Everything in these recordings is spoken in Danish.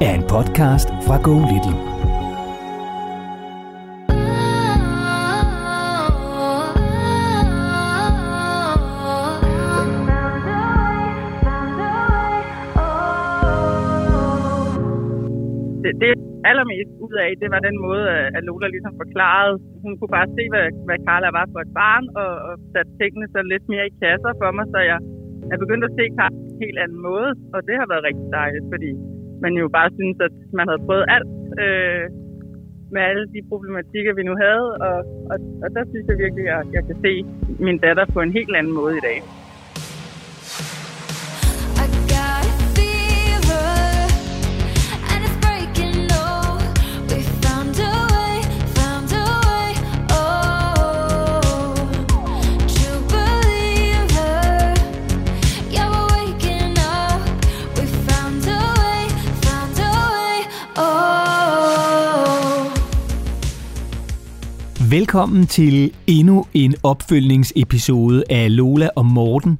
er en podcast fra Go Little. det, det allermest ud af, det var den måde, øh, at Lola ligesom forklarede. Hun kunne bare se, hvad, hvad Carla var for et barn, og, og satte tingene så lidt mere i kasser for mig, så jeg er begyndt at se Carla på en helt anden måde, og det har været rigtig dejligt, fordi man jo bare synes, at man havde prøvet alt øh, med alle de problematikker, vi nu havde, og, og, og der synes jeg virkelig, at jeg kan se min datter på en helt anden måde i dag. Velkommen til endnu en opfølgningsepisode af Lola og Morten,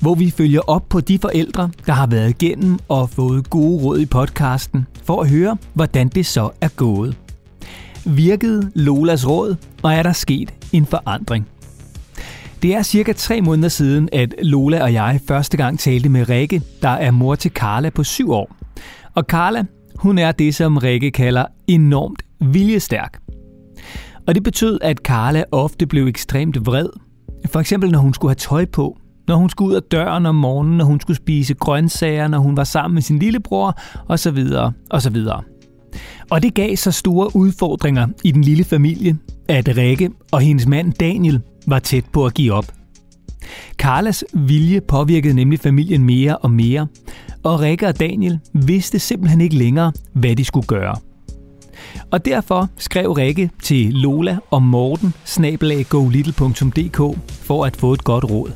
hvor vi følger op på de forældre, der har været igennem og fået gode råd i podcasten, for at høre, hvordan det så er gået. Virkede Lolas råd, og er der sket en forandring? Det er cirka tre måneder siden, at Lola og jeg første gang talte med Rikke, der er mor til Carla på syv år. Og Carla, hun er det, som Rikke kalder enormt viljestærk. Og det betød, at Carla ofte blev ekstremt vred. For eksempel når hun skulle have tøj på, når hun skulle ud af døren om morgenen, når hun skulle spise grøntsager, når hun var sammen med sin lillebror, osv. osv. Og det gav så store udfordringer i den lille familie, at Rikke og hendes mand Daniel var tæt på at give op. Carlas vilje påvirkede nemlig familien mere og mere, og Rikke og Daniel vidste simpelthen ikke længere, hvad de skulle gøre – og derfor skrev Rikke til Lola og Morten snabelaggolittle.dk for at få et godt råd.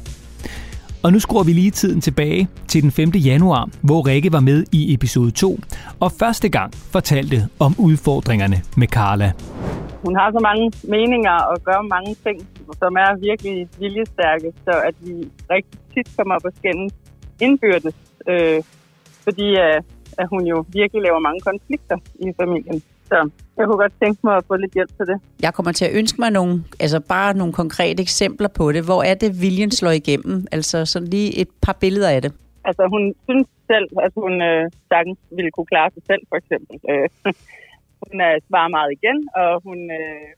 Og nu skruer vi lige tiden tilbage til den 5. januar, hvor Rikke var med i episode 2 og første gang fortalte om udfordringerne med Carla. Hun har så mange meninger og gør mange ting, som er virkelig viljestærke, så at vi rigtig tit kommer op og skændes indbyrdes, øh, fordi øh, at hun jo virkelig laver mange konflikter i familien. Så jeg kunne godt tænke mig at få lidt hjælp til det. Jeg kommer til at ønske mig nogle, altså bare nogle konkrete eksempler på det. Hvor er det, viljen slår igennem? Altså sådan lige et par billeder af det. Altså hun synes selv, at hun øh, sagtens ville kunne klare sig selv, for eksempel. Øh, hun er svarer meget igen, og hun øh,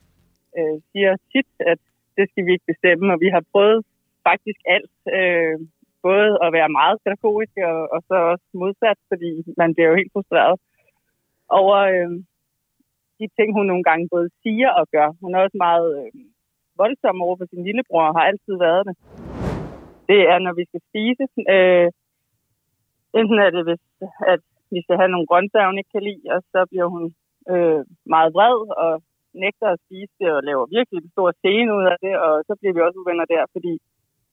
øh, siger tit, at det skal vi ikke bestemme, og vi har prøvet faktisk alt. Øh, både at være meget pædagogisk, og, og så også modsat, fordi man bliver jo helt frustreret over, øh, de ting, hun nogle gange både siger og gør. Hun er også meget øh, voldsom over for sin lillebror, og har altid været det. Det er, når vi skal spise. Øh, enten er det, hvis at vi skal have nogle grøntsager, hun ikke kan lide, og så bliver hun øh, meget vred og nægter at spise det og laver virkelig en stor scene ud af det, og så bliver vi også uvenner der, fordi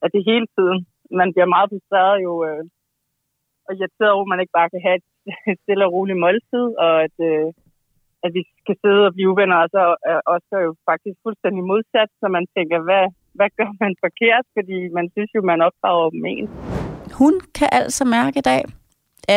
at det hele tiden, man bliver meget frustreret jo, øh, og irriteret over, at man ikke bare kan have et stille og roligt måltid, og at, øh, at vi skal sidde og blive uvenner, altså, øh, og så er Oscar jo faktisk fuldstændig modsat, så man tænker, hvad, hvad gør man forkert? Fordi man synes jo, man opdrager dem en. Hun kan altså mærke i dag,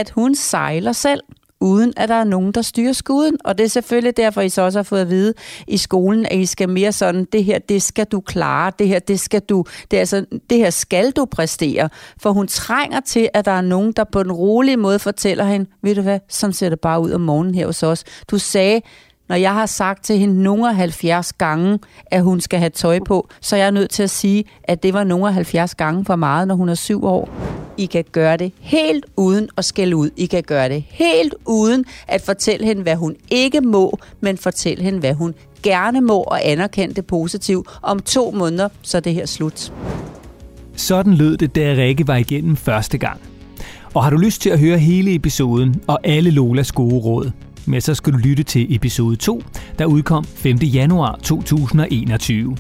at hun sejler selv uden at der er nogen, der styrer skuden. Og det er selvfølgelig derfor, I så også har fået at vide i skolen, at I skal mere sådan, det her, det skal du klare, det her, det skal du, det, er altså, det her skal du præstere. For hun trænger til, at der er nogen, der på en rolig måde fortæller hende, ved du hvad, som ser det bare ud om morgenen her hos os. Du sagde, når jeg har sagt til hende nogle 70 gange, at hun skal have tøj på, så er jeg nødt til at sige, at det var nogle 70 gange for meget, når hun er syv år. I kan gøre det helt uden at skælde ud. I kan gøre det helt uden at fortælle hende, hvad hun ikke må, men fortælle hende, hvad hun gerne må og anerkende det positivt. Om to måneder, så er det her slut. Sådan lød det, da Rikke var igennem første gang. Og har du lyst til at høre hele episoden og alle Lolas gode råd, men så skal du lytte til episode 2, der udkom 5. januar 2021.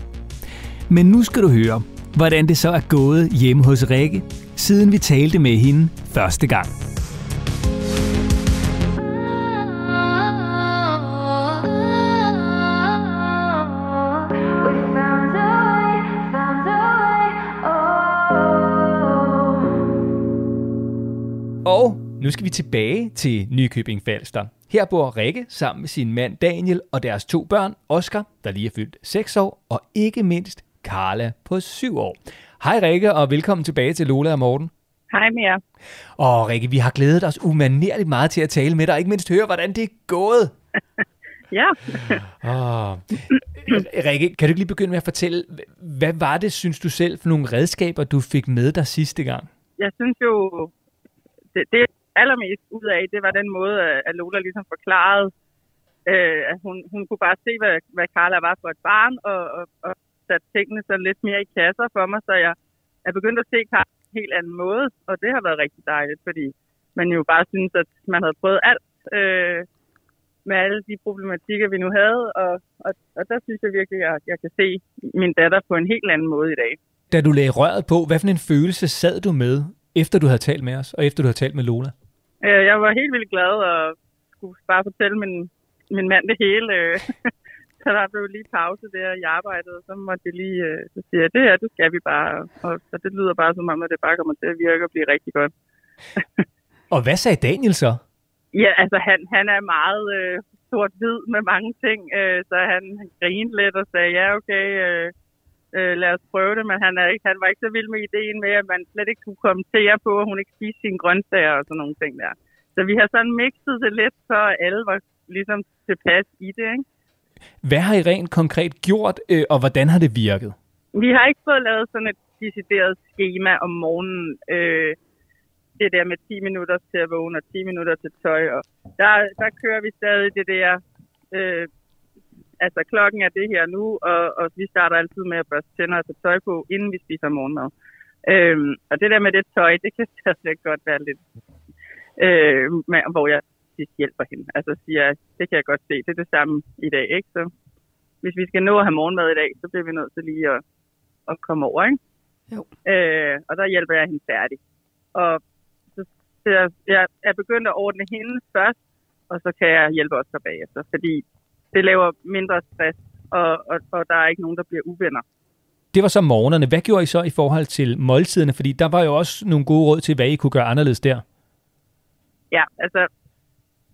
Men nu skal du høre, hvordan det så er gået hjemme hos Rikke, siden vi talte med hende første gang. Nu skal vi tilbage til Nykøbing Falster. Her bor Rikke sammen med sin mand Daniel og deres to børn, Oscar, der lige er fyldt 6 år, og ikke mindst Carla på 7 år. Hej Rikke, og velkommen tilbage til Lola og Morten. Hej med jer. Og Rikke, vi har glædet os umanerligt meget til at tale med dig, og ikke mindst høre, hvordan det er gået. Ja, Oh. Rikke, kan du ikke lige begynde med at fortælle, hvad var det, synes du selv, for nogle redskaber, du fik med dig sidste gang? jeg synes jo, det, det allermest ud af, det var den måde, at Lola ligesom forklarede, øh, at hun, hun kunne bare se, hvad, hvad Carla var for et barn, og, og, og satte tingene sådan lidt mere i kasser for mig, så jeg er begyndt at se Carla på en helt anden måde, og det har været rigtig dejligt, fordi man jo bare synes, at man havde prøvet alt øh, med alle de problematikker, vi nu havde, og, og, og der synes jeg virkelig, at jeg kan se min datter på en helt anden måde i dag. Da du lagde røret på, hvad for en følelse sad du med, efter du havde talt med os, og efter du havde talt med Lola? Øh, Jeg var helt vildt glad og skulle bare fortælle min, min mand det hele. øh. Så der blev lige pause der i arbejdet, og så måtte jeg lige øh, så sige, at det her, det skal vi bare. Og, og det lyder bare som om, at det bare kommer til at virke og blive rigtig godt. Og hvad sagde Daniel så? Ja, altså han, han er meget øh, sort-hvid med mange ting, øh, så han, han grinede lidt og sagde, ja okay, øh, øh, lad os prøve det, men han, er ikke, han var ikke så vild med ideen med, at man slet ikke kunne kommentere på, at hun ikke spiste sine grøntsager og sådan nogle ting der. Så vi har sådan mixet det lidt, så alle var ligesom tilpas i det, ikke? Hvad har I rent konkret gjort, øh, og hvordan har det virket? Vi har ikke fået lavet sådan et decideret schema om morgenen. Øh, det der med 10 minutter til at vågne og 10 minutter til tøj. Og der, der kører vi stadig det der... Øh, altså klokken er det her nu, og, og vi starter altid med at børste tænder og tage tøj på, inden vi spiser morgenmad. Øhm, og det der med det tøj, det kan stadigvæk godt være lidt... Øh, med, hvor jeg sidst hjælper hende. Altså siger, det kan jeg godt se, det er det samme i dag, ikke? Så hvis vi skal nå at have morgenmad i dag, så bliver vi nødt til lige at, at komme over, ikke? Jo. Øh, og der hjælper jeg hende færdig. Og så, så jeg, jeg er begyndt at ordne hende først, og så kan jeg hjælpe os tilbage efter, fordi det laver mindre stress, og, og, og der er ikke nogen, der bliver uvenner. Det var så morgenerne. Hvad gjorde I så i forhold til måltiderne? Fordi der var jo også nogle gode råd til, hvad I kunne gøre anderledes der. Ja, altså,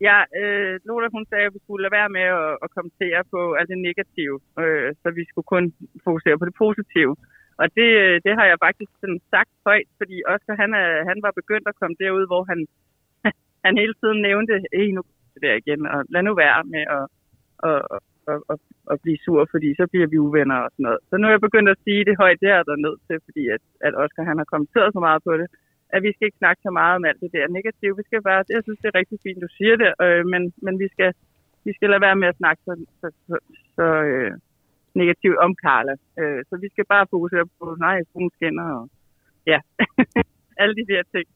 ja, øh, Lola hun sagde, at vi skulle lade være med at, at kommentere på alt det negative, øh, så vi skulle kun fokusere på det positive. Og det, øh, det har jeg faktisk sådan sagt højt, fordi Oscar han, er, han var begyndt at komme derud, hvor han, han hele tiden nævnte, Ej, nu er det der igen, og lad nu være med at, at, at, at, at blive sur, fordi så bliver vi uvenner og sådan noget. Så nu er jeg begyndt at sige det højt, det er der nødt til, fordi at, at Oscar han har kommenteret så meget på det, at vi skal ikke snakke så meget om alt det der negative. Vi skal bare, jeg synes, det er rigtig fint, du siger det, øh, men, men vi, skal, vi skal lade være med at snakke så, så, så, så øh, negativt om Carla. Øh, så vi skal bare fokusere på, nej, hun skinner, og ja, alle de der ting,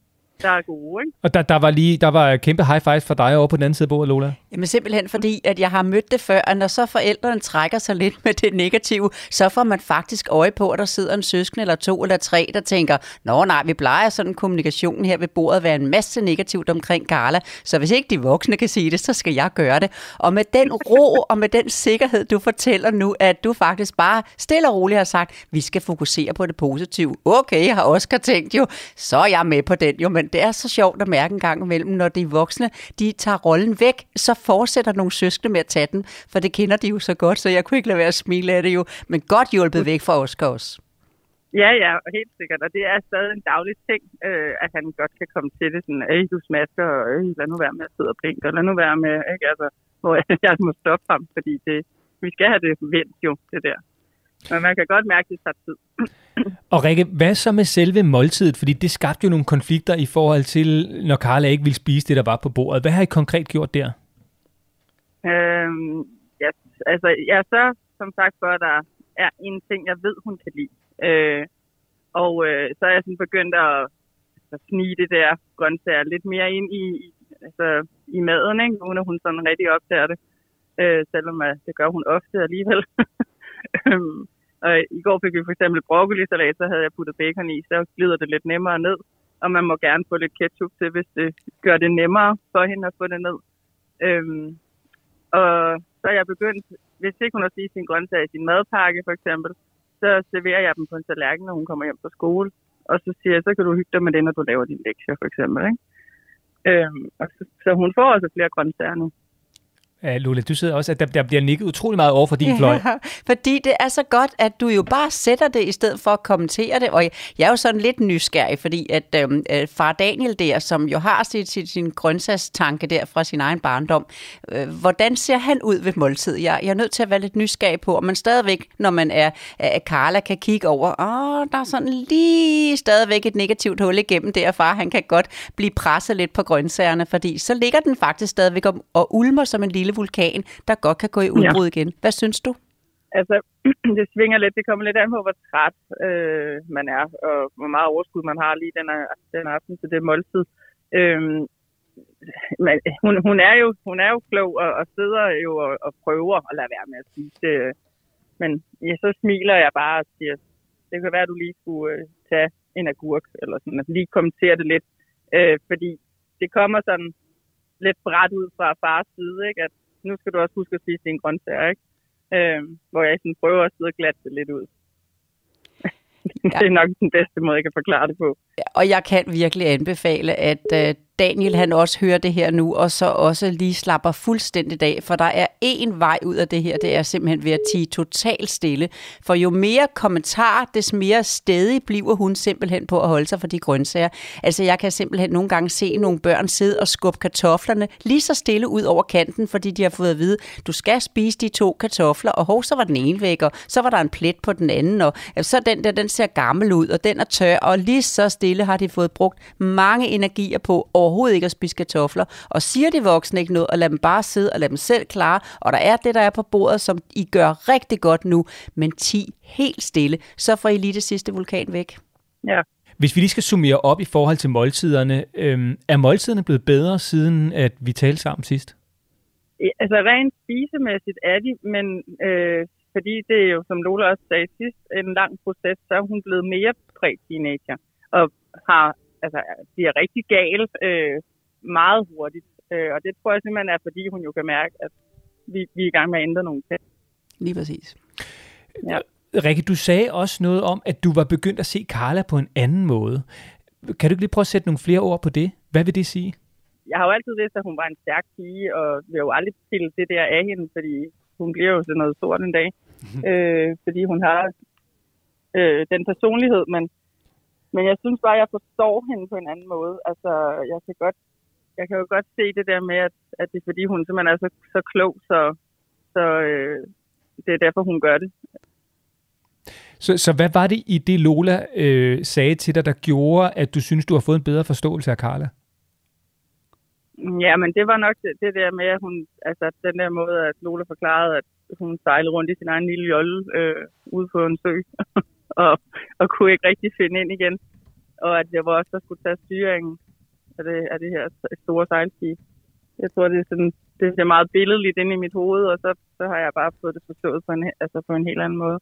der er gode, ikke? Og der, der var lige der var kæmpe high five for dig over på den anden side af bordet, Lola. Jamen simpelthen fordi, at jeg har mødt det før, at når så forældrene trækker sig lidt med det negative, så får man faktisk øje på, at der sidder en søskende eller to eller tre, der tænker, nå nej, vi plejer sådan en kommunikation her ved bordet at være en masse negativt omkring Carla, så hvis ikke de voksne kan sige det, så skal jeg gøre det. Og med den ro og med den sikkerhed, du fortæller nu, at du faktisk bare stille og roligt har sagt, vi skal fokusere på det positive. Okay, har Oscar tænkt jo, så er jeg med på den jo, men det er så sjovt at mærke en gang imellem, når de voksne, de tager rollen væk, så fortsætter nogle søskende med at tage den, for det kender de jo så godt, så jeg kunne ikke lade være at smile af det jo, men godt hjulpet væk fra Oscar også. Ja, ja, helt sikkert. Og det er stadig en daglig ting, øh, at han godt kan komme til det sådan, Ej, du smasker, og øh, lad nu være med at sidde og blinke, og lad nu være med, ikke? Altså, hvor jeg må stoppe ham, fordi det, vi skal have det vendt jo, det der. Men man kan godt mærke, at det tager tid. Og Rikke, hvad så med selve måltidet? Fordi det skabte jo nogle konflikter i forhold til, når Karla ikke ville spise det, der var på bordet. Hvad har I konkret gjort der? Øhm, ja, altså, jeg så som sagt for, at der er en ting, jeg ved, hun kan lide. Øh, og øh, så er jeg sådan begyndt at, at snige det der grøntsager lidt mere ind i, altså, i maden, ikke? uden at hun sådan rigtig opdager det. Øh, selvom at det gør hun ofte alligevel. Øhm, og i går fik vi for eksempel broccoli-salat, så havde jeg puttet bacon i, så glider det lidt nemmere ned. Og man må gerne få lidt ketchup til, hvis det gør det nemmere for hende at få det ned. Øhm, og så er jeg begyndt, hvis ikke hun har spist sin grøntsag i sin madpakke for eksempel, så serverer jeg dem på en tallerken, når hun kommer hjem fra skole. Og så siger jeg, så kan du hygge dig med det, når du laver din lektier for eksempel. Ikke? Øhm, og så, så hun får også flere grøntsager nu. Ja, Lula, du sidder også, at der, der bliver nikket utrolig meget over for din fløj. Ja, fordi det er så godt, at du jo bare sætter det i stedet for at kommentere det. Og jeg er jo sådan lidt nysgerrig, fordi at øhm, øh, far Daniel der, som jo har sit, sit, sin grøntsagstanke der fra sin egen barndom, øh, hvordan ser han ud ved måltid? Jeg, jeg er nødt til at være lidt nysgerrig på, om man stadigvæk, når man er øh, Carla, kan kigge over, åh, der er sådan lige stadigvæk et negativt hul igennem der, far, han kan godt blive presset lidt på grøntsagerne, fordi så ligger den faktisk stadigvæk og ulmer som en lille vulkan, der godt kan gå i udbrud ja. igen. Hvad synes du? Altså, det svinger lidt. Det kommer lidt an på, hvor træt øh, man er, og hvor meget overskud man har lige den, den aften til det måltid. Øh, men hun, hun, er jo, hun er jo klog og, og sidder jo og, og prøver at lade være med at spise det. Men ja, så smiler jeg bare og siger, det kan være, at du lige skulle øh, tage en agurk, eller sådan, at lige kommentere det lidt. Øh, fordi det kommer sådan lidt bræt ud fra fars side, ikke? at nu skal du også huske at spise dine grøntsager, ikke? Øh, hvor jeg sådan prøver at sidde og glatte det lidt ud. Ja. det er nok den bedste måde, jeg kan forklare det på. Og jeg kan virkelig anbefale, at øh, Daniel han også hører det her nu, og så også lige slapper fuldstændig af, for der er én vej ud af det her, det er simpelthen ved at tige totalt stille. For jo mere kommentar, des mere stedig bliver hun simpelthen på at holde sig for de grøntsager. Altså jeg kan simpelthen nogle gange se nogle børn sidde og skubbe kartoflerne lige så stille ud over kanten, fordi de har fået at vide, du skal spise de to kartofler, og hov, så var den ene væk, og så var der en plet på den anden, og så den der, den ser gammel ud, og den er tør, og lige så stille har de fået brugt mange energier på overhovedet ikke at spise kartofler. Og siger de voksne ikke noget, og lad dem bare sidde og lad dem selv klare. Og der er det, der er på bordet, som I gør rigtig godt nu. Men 10 helt stille, så får I lige det sidste vulkan væk. Ja. Hvis vi lige skal summere op i forhold til måltiderne, øhm, er måltiderne blevet bedre, siden at vi talte sammen sidst? Altså rent spisemæssigt er de, men øh, fordi det er jo, som Lola også sagde sidst, en lang proces, så er hun blevet mere præ-teenager og har altså, bliver rigtig gal øh, meget hurtigt. Øh, og det tror jeg simpelthen er, fordi hun jo kan mærke, at vi, vi er i gang med at ændre nogle ting. Lige præcis. Ja. Rikke, du sagde også noget om, at du var begyndt at se Carla på en anden måde. Kan du ikke lige prøve at sætte nogle flere ord på det? Hvad vil det sige? Jeg har jo altid vidst, at hun var en stærk pige, og vil jo aldrig til det der af hende, fordi hun bliver jo sådan noget stort en dag. øh, fordi hun har øh, den personlighed, men men jeg synes bare, at jeg forstår hende på en anden måde. Altså, jeg kan godt, jeg kan jo godt se det der med, at, at det er fordi, hun simpelthen er så, så klog, så, så øh, det er derfor, hun gør det. Så, så hvad var det i det, Lola øh, sagde til dig, der gjorde, at du synes, du har fået en bedre forståelse af Carla? Ja, men det var nok det, det der med, at hun, altså den der måde, at Lola forklarede, at hun sejlede rundt i sin egen lille jolle øh, ude på en sø. og, og kunne ikke rigtig finde ind igen. Og at det var også der skulle tage styringen af det, af det her store sejlskib. Jeg tror, det er, sådan, det er meget billedligt inde i mit hoved, og så, så har jeg bare fået det forstået på en, altså på en helt anden måde.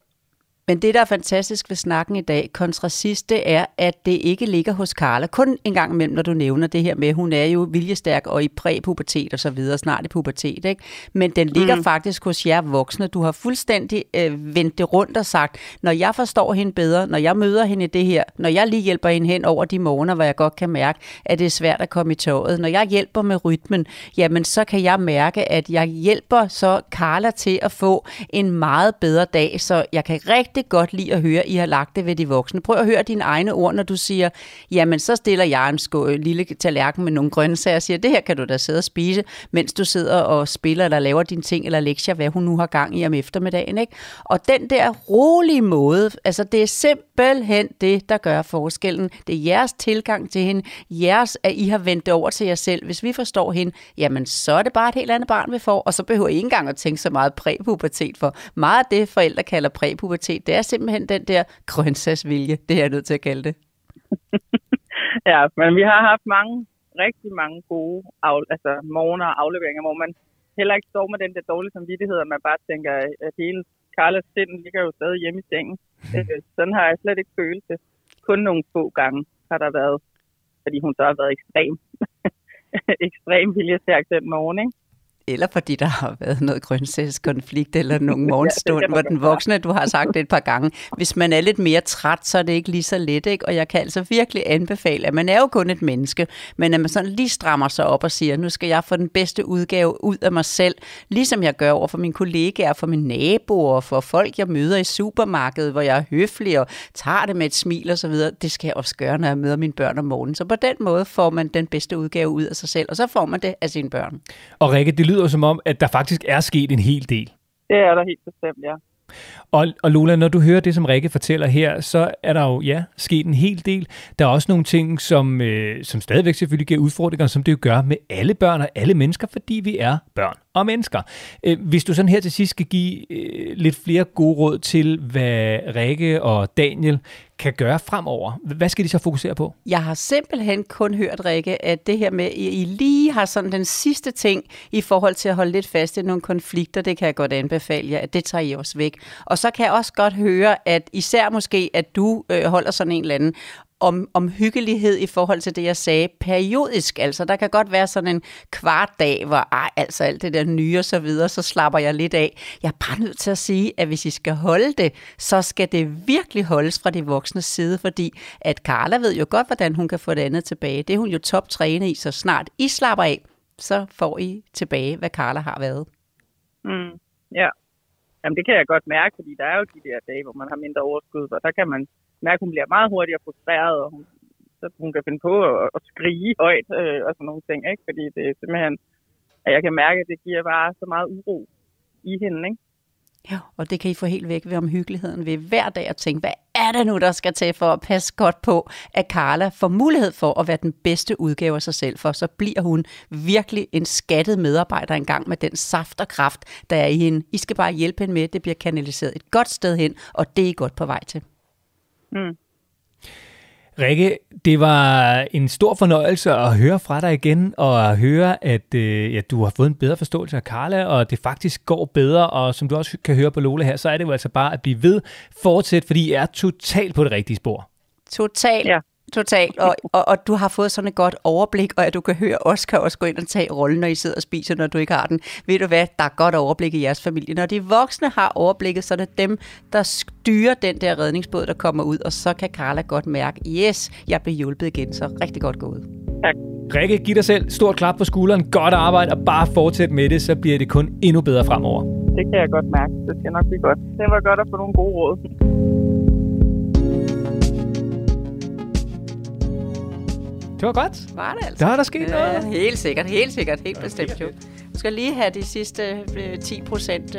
Men det, der er fantastisk ved snakken i dag, kontra sidst, det er, at det ikke ligger hos Karla. Kun en gang imellem, når du nævner det her med, hun er jo viljestærk og i præpubertet og så videre, snart i pubertet. Ikke? Men den ligger mm. faktisk hos jer voksne. Du har fuldstændig øh, vendt det rundt og sagt, når jeg forstår hende bedre, når jeg møder hende i det her, når jeg lige hjælper hende hen over de morgener, hvor jeg godt kan mærke, at det er svært at komme i toget, når jeg hjælper med rytmen, jamen så kan jeg mærke, at jeg hjælper så Karla til at få en meget bedre dag, så jeg kan rigtig rigtig godt lide at høre, at I har lagt det ved de voksne. Prøv at høre dine egne ord, når du siger, jamen så stiller jeg en sko- lille tallerken med nogle grøntsager og siger, det her kan du da sidde og spise, mens du sidder og spiller eller laver dine ting eller lektier, hvad hun nu har gang i om eftermiddagen. Ikke? Og den der rolige måde, altså det er simpelthen det, der gør forskellen. Det er jeres tilgang til hende, jeres, at I har vendt det over til jer selv. Hvis vi forstår hende, jamen så er det bare et helt andet barn, vi får, og så behøver I ikke engang at tænke så meget præpubertet, for meget af det, forældre kalder præpubertet, det er simpelthen den der grøntsagsvilje, det er jeg nødt til at kalde det. ja, men vi har haft mange, rigtig mange gode af, altså, morgener og afleveringer, hvor man heller ikke står med den der dårlige samvittighed, at man bare tænker, at hele Carlas sind ligger jo stadig hjemme i sengen. Øh, sådan har jeg slet ikke følt det. Kun nogle få gange har der været, fordi hun så har været ekstrem, ekstrem viljestærk den morgen, ikke? Eller fordi der har været noget grøntsagskonflikt eller nogen morgenstund, ja, hvor den voksne, du har sagt det et par gange, hvis man er lidt mere træt, så er det ikke lige så let, ikke? Og jeg kan altså virkelig anbefale, at man er jo kun et menneske, men at man sådan lige strammer sig op og siger, nu skal jeg få den bedste udgave ud af mig selv, ligesom jeg gør over for mine kollegaer, for mine naboer, for folk, jeg møder i supermarkedet, hvor jeg er høflig og tager det med et smil og så videre. Det skal jeg også gøre, når jeg møder mine børn om morgenen. Så på den måde får man den bedste udgave ud af sig selv, og så får man det af sine børn. Og Rikke, det lyder som om, at der faktisk er sket en hel del. Det er der helt bestemt, ja. Og, og Lola, når du hører det, som Rikke fortæller her, så er der jo, ja, sket en hel del. Der er også nogle ting, som, øh, som stadigvæk selvfølgelig giver udfordringer, som det jo gør med alle børn og alle mennesker, fordi vi er børn og mennesker. Øh, hvis du sådan her til sidst skal give øh, lidt flere gode råd til, hvad Rikke og Daniel kan gøre fremover, hvad skal de så fokusere på? Jeg har simpelthen kun hørt, Rikke, at det her med, at I lige har sådan den sidste ting i forhold til at holde lidt fast i nogle konflikter, det kan jeg godt anbefale jer, at det tager I også væk. Og så kan jeg også godt høre, at især måske, at du øh, holder sådan en eller anden om, om hyggelighed i forhold til det, jeg sagde, periodisk. Altså, der kan godt være sådan en kvart dag, hvor ej, altså alt det der nye og så videre, så slapper jeg lidt af. Jeg er bare nødt til at sige, at hvis I skal holde det, så skal det virkelig holdes fra de voksne side, fordi at Carla ved jo godt, hvordan hun kan få det andet tilbage. Det er hun jo toptrænet i, så snart I slapper af, så får I tilbage, hvad Carla har været. Mm, ja, Jamen, det kan jeg godt mærke, fordi der er jo de der dage, hvor man har mindre overskud, og der kan man mærke, at hun bliver meget hurtigere frustreret, og hun, så hun kan finde på at, at skrige højt øh, og sådan nogle ting, ikke? Fordi det er simpelthen, at jeg kan mærke, at det giver bare så meget uro i hende, ikke? Ja, og det kan I få helt væk ved omhyggeligheden ved hver dag at tænke, hvad er det nu, der skal til for at passe godt på, at Carla får mulighed for at være den bedste udgave af sig selv, for så bliver hun virkelig en skattet medarbejder engang med den saft og kraft, der er i hende. I skal bare hjælpe hende med, at det bliver kanaliseret et godt sted hen, og det er I godt på vej til. Mm. Rikke, det var en stor fornøjelse at høre fra dig igen, og at høre, at øh, ja, du har fået en bedre forståelse af Carla, og det faktisk går bedre, og som du også kan høre på Lola her, så er det jo altså bare at blive ved, fortsæt, fordi I er totalt på det rigtige spor. Totalt. Ja. Totalt, og, og, og du har fået sådan et godt overblik, og at du kan høre, os kan også gå ind og tage rollen, når I sidder og spiser, når du ikke har den. Ved du hvad, der er godt overblik i jeres familie. Når de voksne har overblikket, så er det dem, der styrer den der redningsbåd, der kommer ud, og så kan Carla godt mærke, yes, jeg bliver hjulpet igen, så rigtig godt gået. Tak. Rikke, giv dig selv stort klap på skulderen, godt arbejde, og bare fortsæt med det, så bliver det kun endnu bedre fremover. Det kan jeg godt mærke. Det skal nok blive godt. Det var godt at få nogle gode råd. Det var godt. Var det altså? Der er der sket noget. Ja, helt sikkert, helt sikkert, helt bestemt jo. Du skal lige have de sidste 10 procent,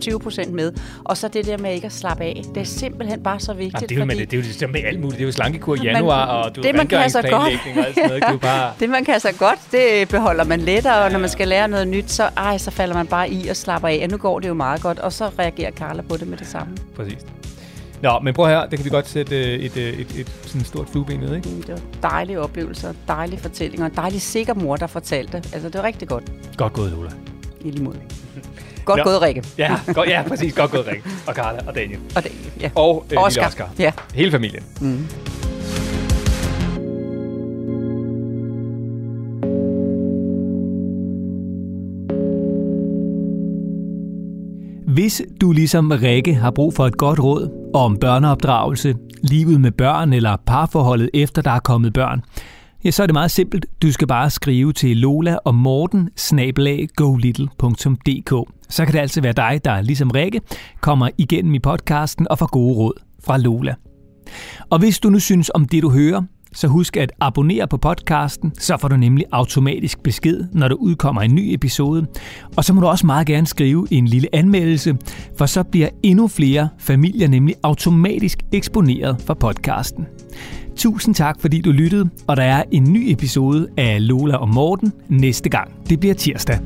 20 procent med. Og så det der med ikke at slappe af. Det er simpelthen bare så vigtigt. Ja, det, er jo, fordi... det, det er jo ligesom med alt muligt. Det er jo slankekur i januar, og du det, man kan så godt. og sådan noget. Du bare... det, man kan så godt, det beholder man lettere. Og når man skal lære noget nyt, så, ej, så falder man bare i og slapper af. Og nu går det jo meget godt. Og så reagerer Carla på det med det samme. Præcis. Nå, men prøv her, det kan vi godt sætte øh, et, et, et, et sådan stort flueben ved, ikke? Det var dejlige oplevelser, dejlige fortællinger, dejlig sikker mor, der fortalte. Altså, det var rigtig godt. Godt gået, Lola. I lige måde. Godt Nå. gået, Rikke. Ja, godt, ja, præcis. Godt gået, Rikke. Og Carla og Daniel. Og Daniel, ja. Og øh, Oscar. Oscar. Ja. Hele familien. Mm. Hvis du ligesom Rikke har brug for et godt råd om børneopdragelse, livet med børn eller parforholdet efter der er kommet børn, ja, så er det meget simpelt. Du skal bare skrive til Lola og Morten golittle.dk. Så kan det altså være dig, der ligesom Rikke kommer igennem i podcasten og får gode råd fra Lola. Og hvis du nu synes om det, du hører, så husk at abonnere på podcasten, så får du nemlig automatisk besked, når der udkommer en ny episode. Og så må du også meget gerne skrive en lille anmeldelse, for så bliver endnu flere familier nemlig automatisk eksponeret for podcasten. Tusind tak, fordi du lyttede, og der er en ny episode af Lola og Morten næste gang. Det bliver tirsdag.